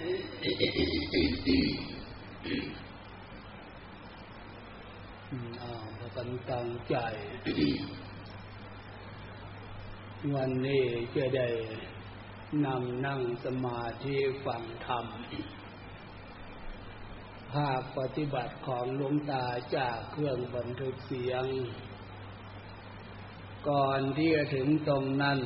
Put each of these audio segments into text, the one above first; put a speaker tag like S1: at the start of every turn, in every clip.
S1: อาพกันตั้งใจ วันนี้จะได้นำนั่งสมาธิฟังธรรม ภาคปฏิบัติของหลวงตาจากเครื่องบันทึกเสียง ก่อนที่จะถึงตรงนั้น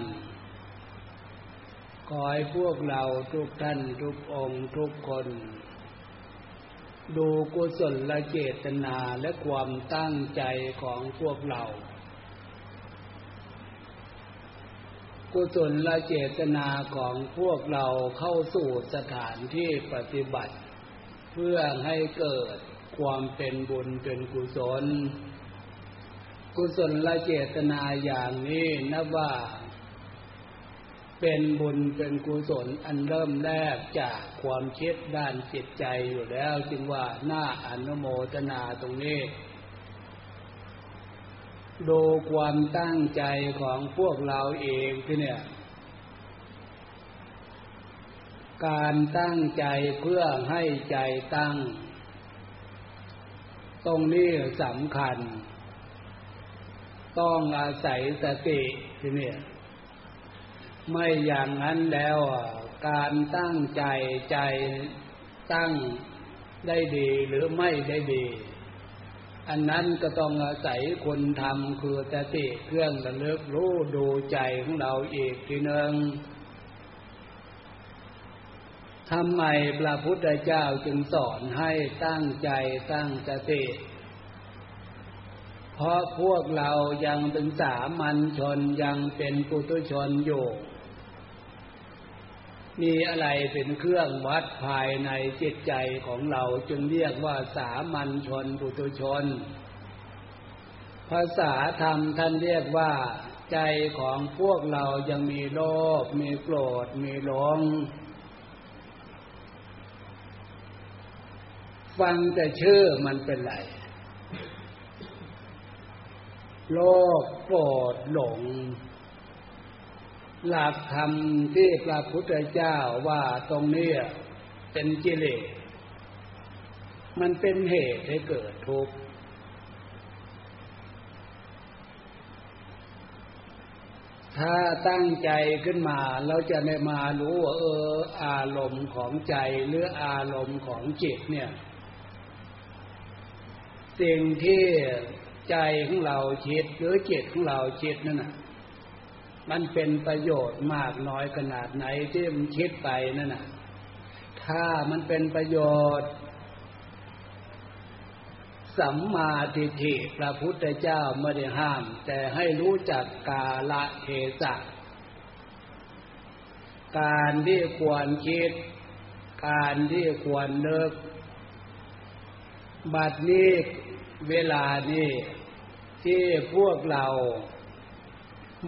S1: ขอให้พวกเราทุกท่านทุกองค์ทุกคน ดูกุศลละเจตนาและความตั้งใจของพวกเรา กุศลละเจตนาของพวกเราเข้าสู่สถานที่ปฏิบัติ เพื่อให้เกิดความเป็นบุญเป็นกุศล กุศลละเจตนาอย่างนี้นับว่า เป็นบุญเป็นกุศลอันเริ่มแรกจากความคิดด้านจิตใจอยู่แล้วจึงว่าหน้าอนุโมทนาตรงนี้ ดูความตั้งใจของพวกเราเองที่เนี่ย การตั้งใจเพื่อให้ใจตั้ง ตรงนี้สำคัญ ต้องอาศัยสติที่เนี่ย ไม่อย่างนั้นแล้วการตั้งใจใจตั้งได้ดีหรือไม่ได้ดี อันนั้นก็ต้องอาศัยคนทำคือสติเครื่องระลึกรู้ดูใจของเราอีกทีหนึ่งทำไมพระพุทธเจ้าจึงสอนให้ตั้งใจตั้งสติเพราะพวกเรายังเป็นสามัญชนยังเป็นปุถุชนอยู่ มีอะไรเป็นเครื่องวัดภายในจิตใจของเราจึงเรียกว่าสามัญชนปุถุชน ภาษาธรรมท่านเรียกว่า ใจของพวกเรายังมีโลภมีโกรธมีหลงฟังแต่ชื่อมันเป็นไร โลภโกรธหลง หลักธรรมที่พระพุทธเจ้าว่าตรงนี้เป็นกิเลส มันเป็นเหตุให้เกิดทุกข์ถ้าตั้งใจขึ้นมาเราจะได้มารู้ว่าเออ อารมณ์ของใจหรืออารมณ์ของจิตเนี่ย สิ่งที่ใจของเราคิดหรือจิตของเราคิดนั่นน่ะ มันเป็นประโยชน์มากน้อยขนาดไหนที่มันคิดไปนั่นน่ะ ถ้ามันเป็นประโยชน์ สัมมาทิฏฐิพระพุทธเจ้าไม่ได้ห้าม แต่ให้รู้จักกาละเทศะการที่ควรคิด การที่ควรเลิก บัดนี้เวลานี้ที่พวกเรา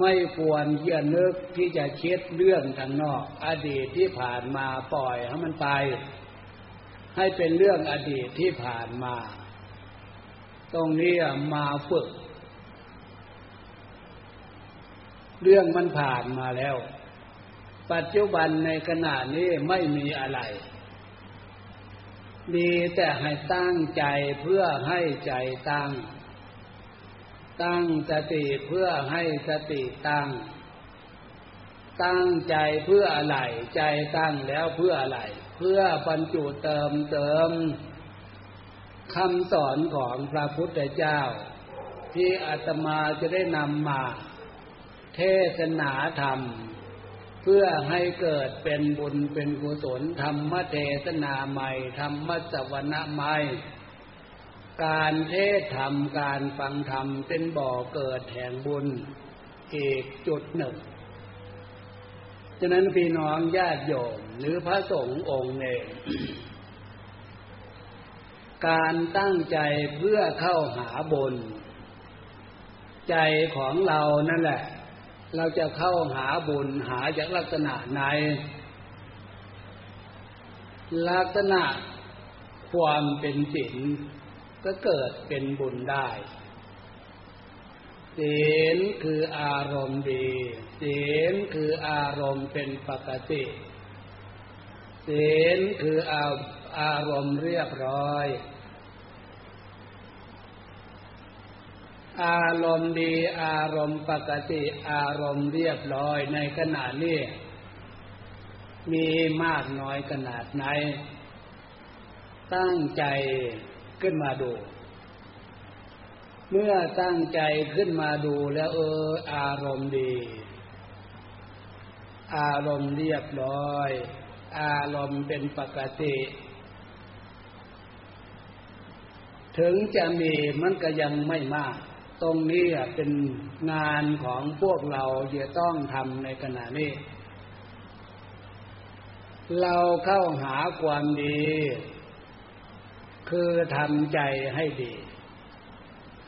S1: ไม่ควรเยื่อนึกที่จะคิดเรื่องทางนอก อดีตที่ผ่านมาปล่อยให้มันไป ให้เป็นเรื่องอดีตที่ผ่านมา ตรงนี้มาฝึก เรื่องมันผ่านมาแล้ว ปัจจุบันในขณะนี้ไม่มีอะไร มีแต่ให้ตั้งใจเพื่อให้ใจตั้ง ตั้งสติเพื่อให้สติตั้ง ตั้งใจเพื่ออะไรใจตั้งแล้วเพื่ออะไร เพื่อบรรจุเติมเติมคำสอนของพระพุทธเจ้า ที่อาตมาจะได้นำมา เทศนาธรรม เพื่อให้เกิดเป็นบุญเป็นกุศลธรรมเทศนาใหม่ ธรรมสวนะใหม่ การเทศธรรมการฟังธรรมเป็นบ่อเกิดแห่งบุญเอกจุดหนึ่ง ฉะนั้นพี่น้องญาติโยมหรือพระสงฆ์องค์เองการตั้งใจเพื่อเข้าหาบุญใจของเรานั่นแหละ เราจะเข้าหาบุญหาจากลักษณะไหน ลักษณะความเป็นศีล ก็เกิดเป็นบุญได้ศีลคืออารมณ์ดีศีลคืออารมณ์เป็นปกติศีลคืออาอารมณ์เรียบร้อย อารมณ์ดีอารมณ์ปกติอารมณ์เรียบร้อยในขณะนี้มีมากน้อยขนาดไหน ตั้งใจ ขึ้นมาดู เมื่อตั้งใจขึ้นมาดูแล้วเออ อารมณ์ดี อารมณ์เรียบร้อย อารมณ์เป็นปกติ ถึงจะมีมันก็ยังไม่มาก ตรงนี้เป็นงานของพวกเราจะต้องทำในขณะนี้ เราเข้าหาความดี คือทำใจให้ดี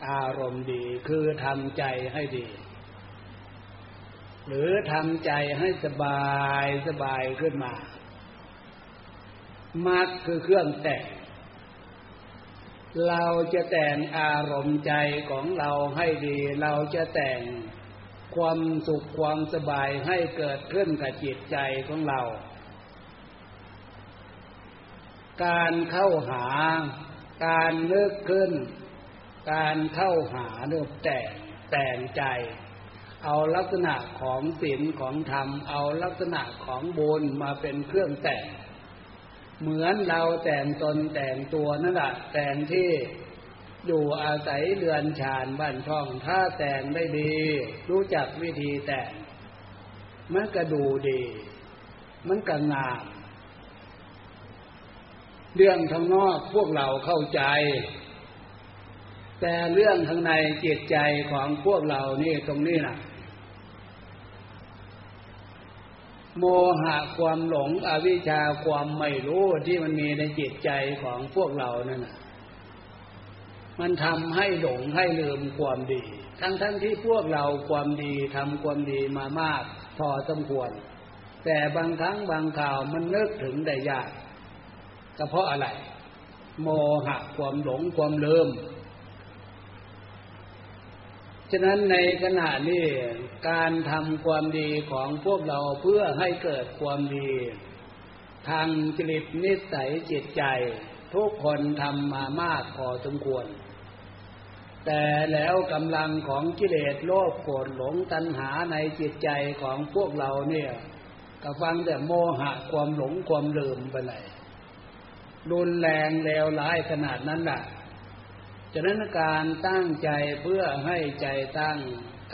S1: อารมณ์ดีคือทำใจให้ดี หรือทำใจให้สบายสบายขึ้นมามักคือเครื่องแต่ง เราจะแต่งอารมณ์ใจของเราให้ดี เราจะแต่งความสุขความสบายให้เกิดขึ้นกับจิตใจของเรา การเข้าหา การเลิกขึ้น การเข้าหาเรื่อแต่งแต่งใจ เอาลักษณะของศีลของธรรม เอาลักษณะของบุญมาเป็นเครื่องแต่ง เหมือนเราแต่งตนแต่งตัวนั่นแหละแต่งที่อยู่อาศัยเรือนชานบ้านช่องถ้าแต่งได้ดี รู้จักวิธีแต่งมันก็ดูดี มันก็งาม เรื่องทางนอกพวกเราเข้าใจ แต่เรื่องทางในจิตใจของพวกเรานี่ตรงนี้นะโมหะความหลงอวิชชาความไม่รู้ที่มันมีในจิตใจของพวกเรานั่นนะมันทำให้หลงให้ลืมความดี ทั้งทั้งที่พวกเราความดีทำความดีมามาก พอสมควร แต่บางครั้งบางข่าวมันนึกถึงได้ยาก ก็เพราะอะไร โมหะความหลงความเลืมฉะนั้นในขณะนี้การทำความดีของพวกเราเพื่อให้เกิดความดี ทางจริตนิสัยจิตใจ ทุกคนทำมามากพอสมควร แต่แล้วกำลังของกิเลสโลภโกรธหลงตัณหาในจิตใจของพวกเราเนี่ยก็ฟังแต่โมหะความหลงความลืมไปเลย รุนแรงเลวร้ายขนาดนั้นแหละฉะนั้นการตั้งใจเพื่อให้ใจตั้ง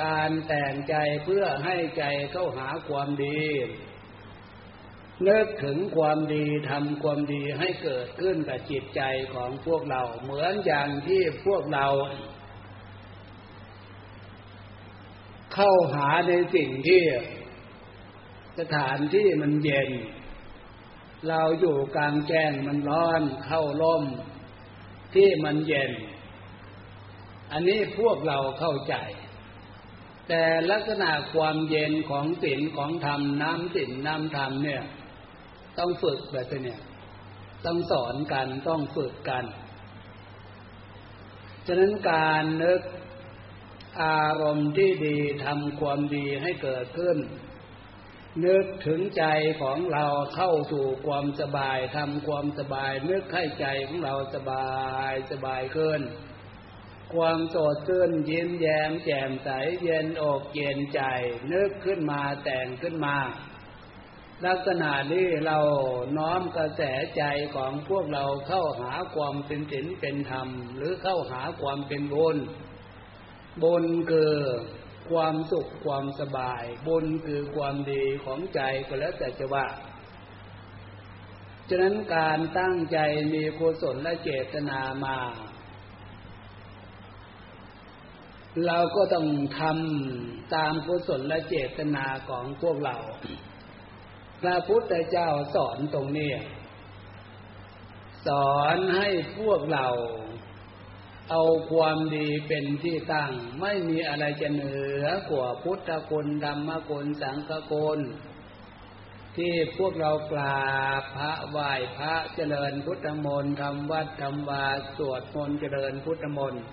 S1: การแต่งใจเพื่อให้ใจเข้าหาความดีเลิกถึงความดีทำความดีให้เกิดขึ้นกับจิตใจของพวกเรา เหมือนอย่างที่พวกเรา เข้าหาในสิ่งที่สถานที่มันเย็น เราอยู่กลางแจ้งมันร้อนเข้าร่ม ที่มันเย็น อันนี้พวกเราเข้าใจ แต่ลักษณะความเย็นของศีลของธรรมน้ำศีลน้ำธรรมเนี่ย ต้องฝึกแบบนี้ต้องสอนกันต้องฝึกกัน ฉะนั้นการนึกอารมณ์ที่ดีทำความดีให้เกิดขึ้น นึกถึงใจของเราเข้าสู่ความสบายทำความสบาย นึกให้ใจของเราสบายสบายขึ้น ความสดชื่นยิ้มแย้มแจ่มใสเย็นอกเย็นใจ นึกขึ้นมาแต่งขึ้นมา ลักษณะนี้เราน้อมกระแสใจของพวกเราเข้าหาความเป็นศีลเป็นธรรม หรือเข้าหาความเป็นบุญบุญคือ ความสุขความสบายบุญคือความดีของใจก็แล้วแต่จะว่าฉะนั้นการตั้งใจมีกุศลและเจตนามา เราก็ต้องทำตามกุศลและเจตนาของพวกเรา พระพุทธเจ้าสอนตรงนี้ สอนให้พวกเรา เอาความดีเป็นที่ตั้ง ไม่มีอะไรจะเหนือกว่าพุทธคุณธรรมคุณสังฆคุณที่พวกเรากราบพระไหว้พระเจริญพุทธมนต์ทำวัดทำวาสวดมนต์เจริญพุทธมนต์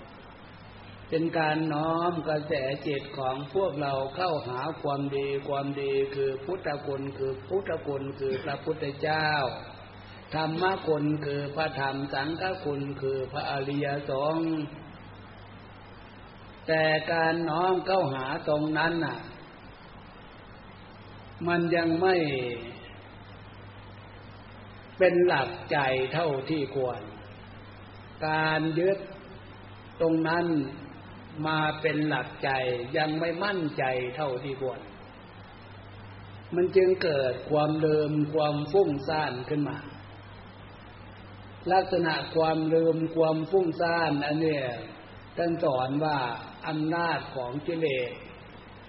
S1: เป็นการน้อมกระแสจิตของพวกเราเข้าหาความดีความดีคือพุทธคุณคือพุทธคุณคือพระพุทธเจ้า ธรรมคุณคือพระธรรมสังฆคุณคือพระอริยสงฆ์แต่การน้อมเข้าหาตรงนั้นน่ะ มันยังไม่เป็นหลักใจเท่าที่ควร การยึดตรงนั้นมาเป็นหลักใจยังไม่มั่นใจเท่าที่ควร มันจึงเกิดความลืมความฟุ้งซ่านขึ้นมา ลักษณะความลืมความฟุ้งซ่านอันเนี้ยท่านสอนว่าอำนาจของกิเลส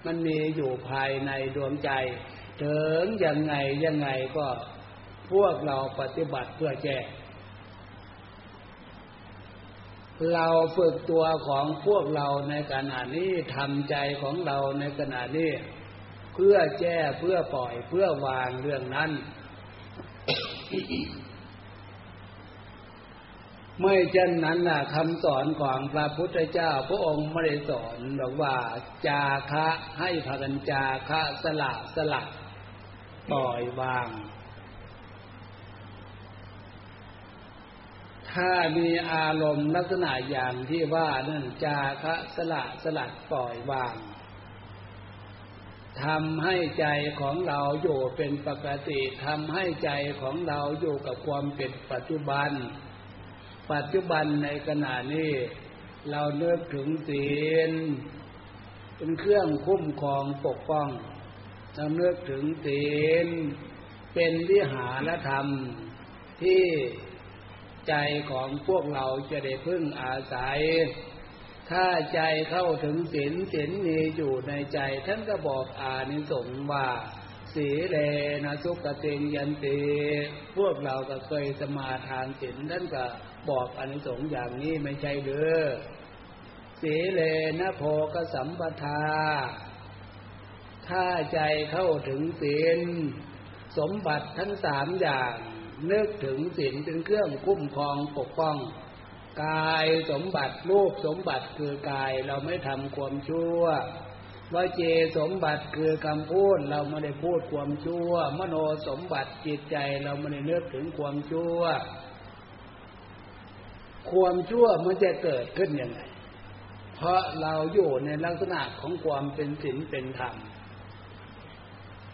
S1: มันมีอยู่ภายในดวงใจ ถึงยังไงยังไงก็พวกเราปฏิบัติเพื่อแก้เราฝึกตัวของพวกเราในขณะนี้ทำใจของเราในขณะนี้ เพื่อแก้เพื่อปล่อยเพื่อวางเรื่องนั้น ไม่เช่นนั้นน่ะคำสอนของพระพุทธเจ้า พระองค์ไม่ได้สอนหรอกว่า จาคะให้พากันจาคะสละสละปล่อยวาง ถ้ามีอารมณ์ลักษณะอย่างที่ว่านั่นจาคะสละสลัดปล่อยวางทำให้ใจของเราอยู่เป็นปกติทำให้ใจของเราอยู่กับความเป็นปัจจุบัน ปัจจุบันในขณะนี้ เราเลิกถึงศีลเป็นเครื่องคุ้มครองปกป้องเราเลิกถึงศีลเป็นวิหารธรรมที่ใจของพวกเราจะได้พึ่งอาศัย ถ้าใจเข้าถึงศีลศีลมีอยู่ในใจ ท่านก็บอกอานิสงส์ว่าสีเลนะสุกติงยันติ พวกเราก็เคยสมาทานศีลท่านก็ บอกอานิสงอย่างนี้ไม่ใช่หรือสีเลนะโพกสัมปทา ถ้าใจเข้าถึงศีลสมบัติทั้งสามอย่าง นึกถึงศีลเป็นเครื่องคุ้มครองปกป้อง กายสมบัติรูปสมบัติคือกายเราไม่ทำความชั่ววาเจสมบัติคือคำพูดเราไม่ได้พูดความชั่ว มโนสมบัติจิตใจเราไม่ได้นึกถึงความชั่ว ความชั่วมันจะเกิดขึ้นยังไง เพราะเราอยู่ในลักษณะของความเป็นศีลเป็นธรรม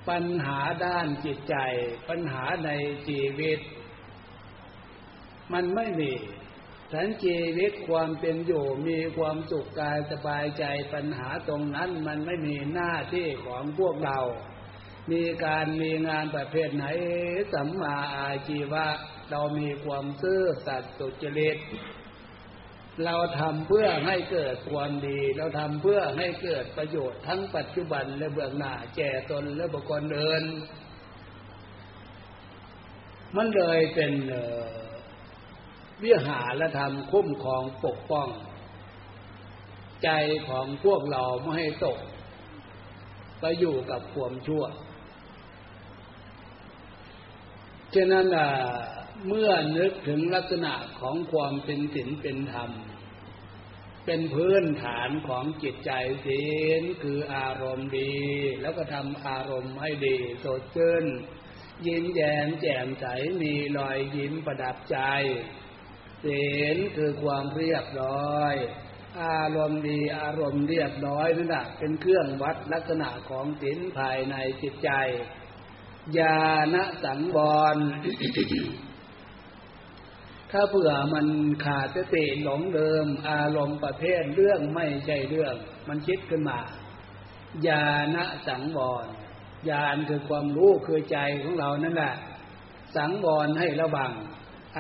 S1: ปัญหาด้านจิตใจ ปัญหาในชีวิต มันไม่มีฉันชีวิตความเป็นอยู่มีความสุขกายสบายใจปัญหาตรงนั้นมันไม่มีหน้าที่ของพวกเรา มีการมีงานประเภทไหนสัมมาอาชีวะ เรามีความซื่อสัตย์สุจริต เราทำเพื่อให้เกิดความดี เราทำเพื่อให้เกิดประโยชน์ทั้งปัจจุบันและเบื้องหน้าแก่ตนและบุคคลอื่นมันเลยเป็นวิหารธรรมคุ้มครองปกป้อง ใจของพวกเราไม่ให้ตก ไปอยู่กับความชั่ว ฉะนั้นเมื่อนึกถึงลักษณะของความเป็นศีลเป็นธรรม เป็นพื้นฐานของจิตใจศีลคืออารมณ์ดี แล้วก็ทำอารมณ์ให้ดีสดชื่นยิ้มแย้มแจ่มใสมีรอยยิ้มประดับใจศีลคือความเรียบร้อย อารมณ์ดีอารมณ์เรียบร้อยนั่นแหละเป็นเครื่องวัดลักษณะของศีลภายในจิตใจ ญาณสังวร ถ้าเผื่อมันขาดสติหลงเดิม อารมณ์ประเภทเรื่องไม่ใช่เรื่อง มันคิดขึ้นมาญาณสังวรญาณคือความรู้คือใจของเรานั่นแหละสังวรให้ระวัง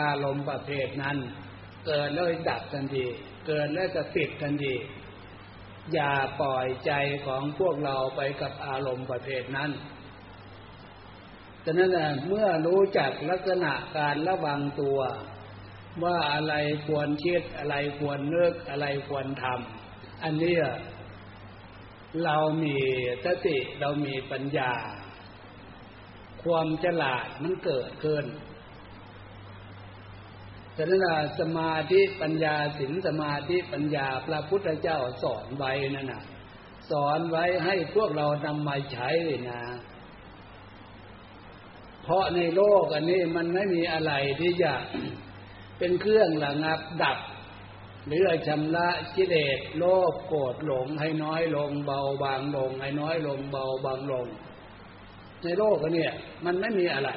S1: อารมณ์ประเภทนั้น เกิดแล้วดับทันที เกิดแล้วจะปิดทันทีอย่าปล่อยใจของพวกเราไปกับอารมณ์ประเภทนั้น ฉะนั้นเมื่อรู้จักลักษณะการระวังตัว ว่าอะไรควรคิดอะไรควรเนึกอะไรควรทำอันนี้เรามีสติเรามีปัญญา ความฉลาดมันเกิดขึ้นฉฉะนั้นสมาธิปัญญาสินสมาธิปัญญาพระพุทธเจ้าสอนไว้นั่นนะสอนไว้ให้พวกเรานำมาใช้นะ เพราะในโลกอันนี้มันไม่มีอะไรที่จะเป็นเครื่องระงับดับ หรือชำระกิเลสโลภโกรธหลงให้น้อยลงเบาบางลง ให้น้อยลงเบาบางลง ในโลกอันนี้มันไม่มีอะไร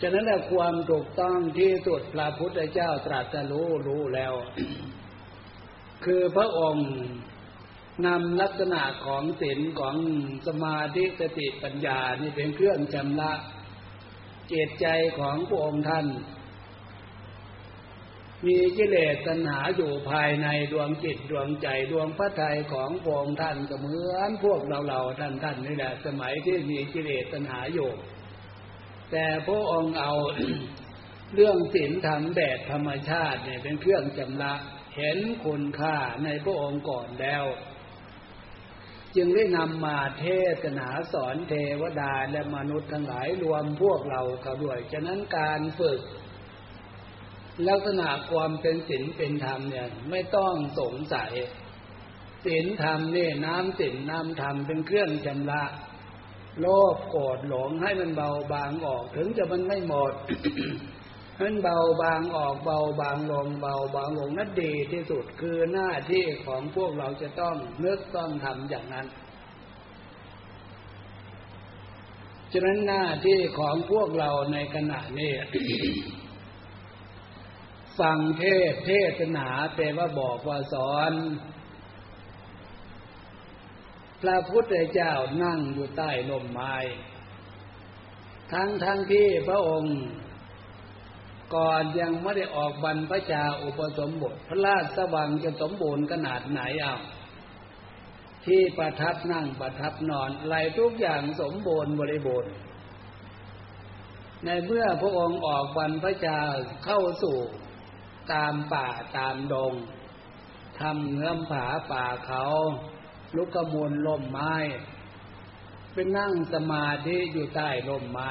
S1: ฉะนั้นแหละความถูกต้องที่สุดพระพุทธเจ้าตรัสรู้รู้แล้ว คือพระองค์ นำลักษณะของศีลของสมาธิสติปัญญานี่เป็นเครื่องชำระเจตใจของพระองค์ท่าน มีกิเลสตัณหาอยู่ภายในดวงจิตดวงใจดวงพระทัยของพระองค์ท่านก็เหมือนพวกเราเราท่านท่านนี่แหละสมัยที่มีกิเลสตัณหาอยู่แต่พระองค์เอาเรื่องศีลธรรมแบบธรรมชาติเนี่ยเป็นเครื่องจำละเห็นคุณค่าในพระองค์ก่อนแล้ว จึงได้นำมาเทศนาสอนเทวดาและมนุษย์ทั้งหลายรวมพวกเราเขาด้วย ฉะนั้นการฝึก ลักษณะความเป็นศีลเป็นธรรมเนี่ยไม่ต้องสงสัยศีลธรรมเนี่ยน้ำศีลน้ำธรรมเป็นเครื่องชำระ โลภโกรธหลงให้มันเบาบางออกถึงจะมันไม่หมด มันเบาบางออกเบาบางลงเบาบางลงนั่นดีที่สุดคือหน้าที่ของพวกเราจะต้องนึกต้องทำอย่างนั้น ฉะนั้นหน้าที่ของพวกเราในขณะนี้ฟังเทศเทศนาแปลว่าบอกว่าสอนพระพุทธเจ้านั่งอยู่ใต้ลมไม้ ทั้งทั้งที่พระองค์ ก่อนยังไม่ได้ออกบรรพชาอุปสมบท พระราชวังจะสมบูรณ์ขนาดไหนเอาที่ประทับนั่งประทับนอนอะไรทุกอย่างสมบูรณ์บริบูรณ์ในเมื่อพระองค์ออกบรรพชาเข้าสู่ตามป่าตามดงทำเงื้อมผาป่าเขา ลุกขมูลล่มไม้ เป็นนั่งสมาธิอยู่ใต้ล่มไม้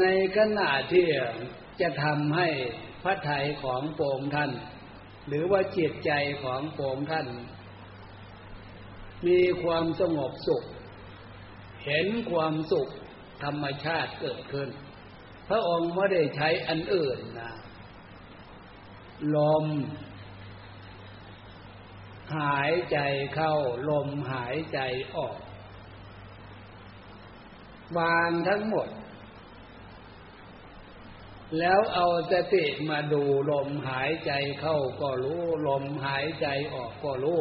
S1: ในขณะที่จะทำให้พระทัยของโปงท่าน หรือว่าจิตใจของโปงท่าน มีความสงบสุข เห็นความสุขธรรมชาติเกิดขึ้น พระองค์ไม่ได้ใช้อันอื่นนะลม หายใจเข้า ลมหายใจออก วางทั้งหมด แล้วเอาสติมาดูลมหายใจเข้าก็รู้ ลมหายใจออกก็รู้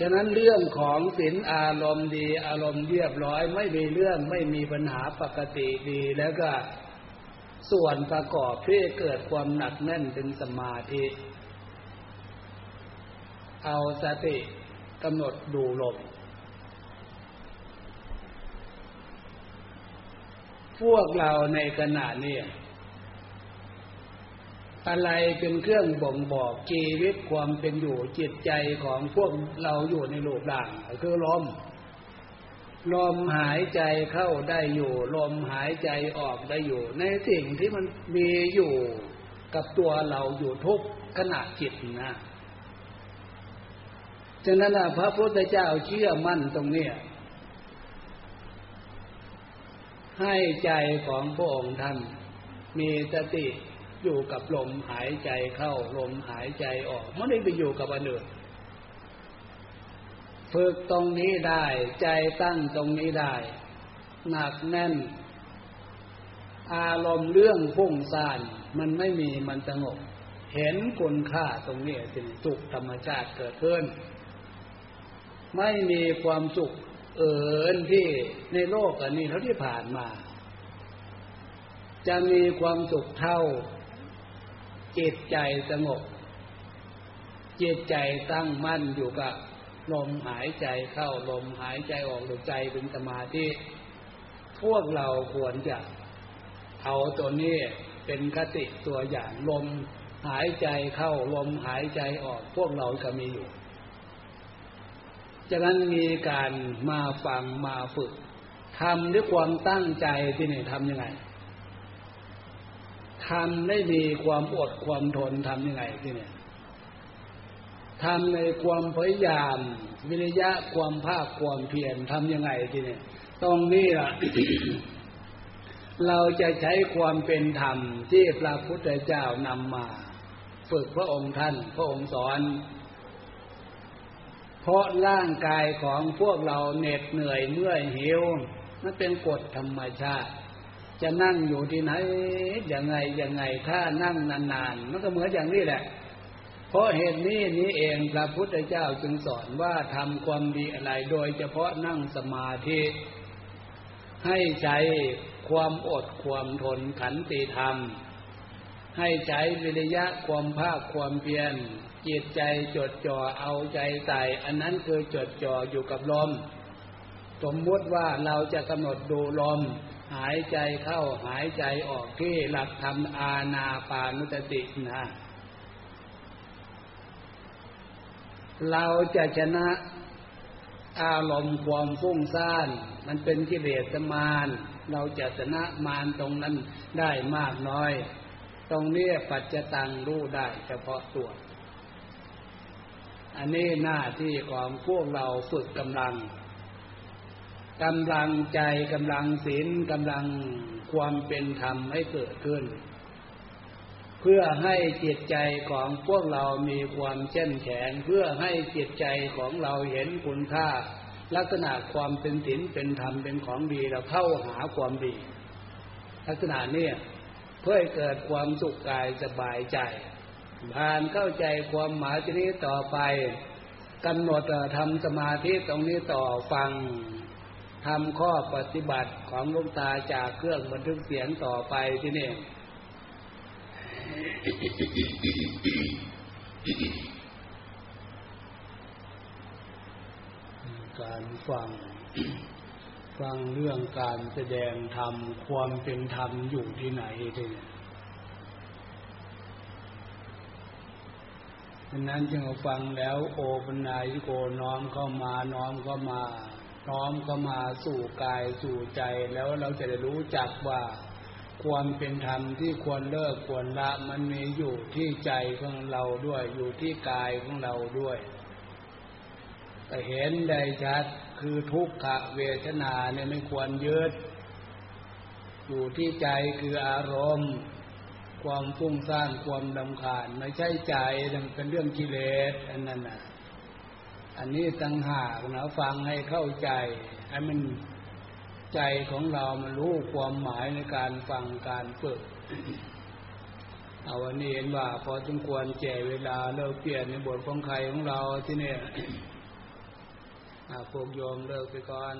S1: ฉะนั้นเรื่องของศีลอารมณ์ดีอารมณ์เรียบร้อย ไม่มีเรื่องไม่มีปัญหาปกติดีแล้วก็ส่วนประกอบที่เกิดความหนักแน่นเป็นสมาธิ เอาสติกำหนดดูลม พวกเราในขณะนี้อะไรเป็นเครื่องบ่งบอกชีวิตความเป็นอยู่จิตใจของพวกเราอยู่ในโลกด่างคือลม ลมหายใจเข้าได้อยู่ ลมหายใจออกได้อยู่ ในสิ่งที่มันมีอยู่กับตัวเราอยู่ทุกขณะจิตนะ ฉะนั้นพระพุทธเจ้าเชื่อมั่นตรงนี้ ให้ใจของพระองค์ท่านมีสติอยู่กับลมหายใจเข้าลมหายใจออกไม่ได้ไปอยู่กับอันอื่นฝึกตรงนี้ได้ ใจตั้งตรงนี้ได้ หนักแน่น อารมณ์เรื่องพุ่งซ่านมันไม่มีมันสงบ เห็นคุณค่าตรงนี้สิสุขธรรมชาติเกิดขึ้น ไม่มีความสุข เอินที่ในโลกอันนี้เท่าที่ผ่านมา จะมีความสุขเท่า จิตใจสงบ จิตใจตั้งมั่นอยู่กับลมหายใจเข้าลมหายใจออกหรือใจเป็นสมาธิพวกเราควรจะเอาตัวนี้เป็นคติตัวอย่างลมหายใจเข้าลมหายใจออกพวกเราจะมีอยู่ จากนั้นมีการมาฟังมาฝึกทำด้วยความตั้งใจที่นี่ทำยังไงทำได้มีความอดความทนทำยังไงที่นี่ทำในความพยายามวิริยะความภาคความเพียรทำยังไงที่นี่ตรงนี้ล่ะ เราจะใช้ความเป็นธรรมที่พระพุทธเจ้านำมา ฝึกพระองค์ท่าน พระองค์สอน เพราะร่างกายของพวกเราเหน็ดเหนื่อยเมื่อยหิวมันเป็นกฎธรรมชาติ จะนั่งอยู่ที่ไหนยังไงยังไงถ้านั่งนานๆมันก็เหมือนอย่างนี้แหละ เพราะเหตุนี้นี้เองพระพุทธเจ้าจึงสอนว่าทำความดีอะไรโดยเฉพาะนั่งสมาธิให้ใช้ความอดความทนขันติธรรม ให้ใจวิริยะความภาคความเพียร จิตใจจดจ่อเอาใจใส่ อันนั้นคือจดจ่ออยู่กับลม สมมติว่าเราจะกำหนดดูลม หายใจเข้าหายใจออกที่หลักธรรมอาณาปานุตตินะเราจะชนะอารมณ์ความฟุ้งซ่าน มันเป็นกิเลสมารเราจะชนะมารตรงนั้นได้มากน้อย ตรงนี้ปัจจตังรู้ได้เฉพาะตัว อันนี้หน้าที่ของพวกเราฝึกกำลังกำลังใจกำลังศีลกำลังความเป็นธรรมให้เกิดขึ้น เพื่อให้จิตใจของพวกเรามีความเช่นแข็งเพื่อให้จิตใจของเราเห็นคุณค่า ลักษณะความเป็นศีลเป็นธรรมเป็นของดีเราเข้าหาความดี ลักษณะนี้เพื่อให้เกิดความสุขกายสบายใจ ผ่านเข้าใจความหมายที่นี้ต่อไปกำหนดทำสมาธิตรงนี้ต่อฟังทำข้อปฏิบัติของลุงตาจากเครื่องบันทึกเสียงต่อไปที่นี่การฟัง ฟังเรื่องการแสดงธรรม ความเป็นธรรมอยู่ที่ไหนที่นี่ ฉะนั้นจึงฟังแล้วโอปัญญายโกน้อมเข้ามาน้อมเข้ามา น้อมเข้ามาสู่กายสู่ใจแล้วเราจะได้รู้จักว่าความเป็นธรรมที่ควรเลิกควรละมันมีอยู่ที่ใจของเราด้วยอยู่ที่กายของเราด้วย แต่เห็นได้ชัดคือทุกขเวทนาเนี่ยไม่ควรยึดอยู่ที่ใจคืออารมณ์ ความฟุ้งซ่านความดำคาญไม่ใช่ใจเป็นเรื่องกิเลสอันนั้นน่ะอันนี้ตั้งหากนะฟังให้เข้าใจ ให้มันใจของเรามันรู้ความหมายในการฟังการฝึกเอาวันนี้เห็นว่า พอสมควรแก่เวลาเลิกเปลี่ยนในบทของใครของเราที่เนี่ยพวกโยมเลิกไปก่อน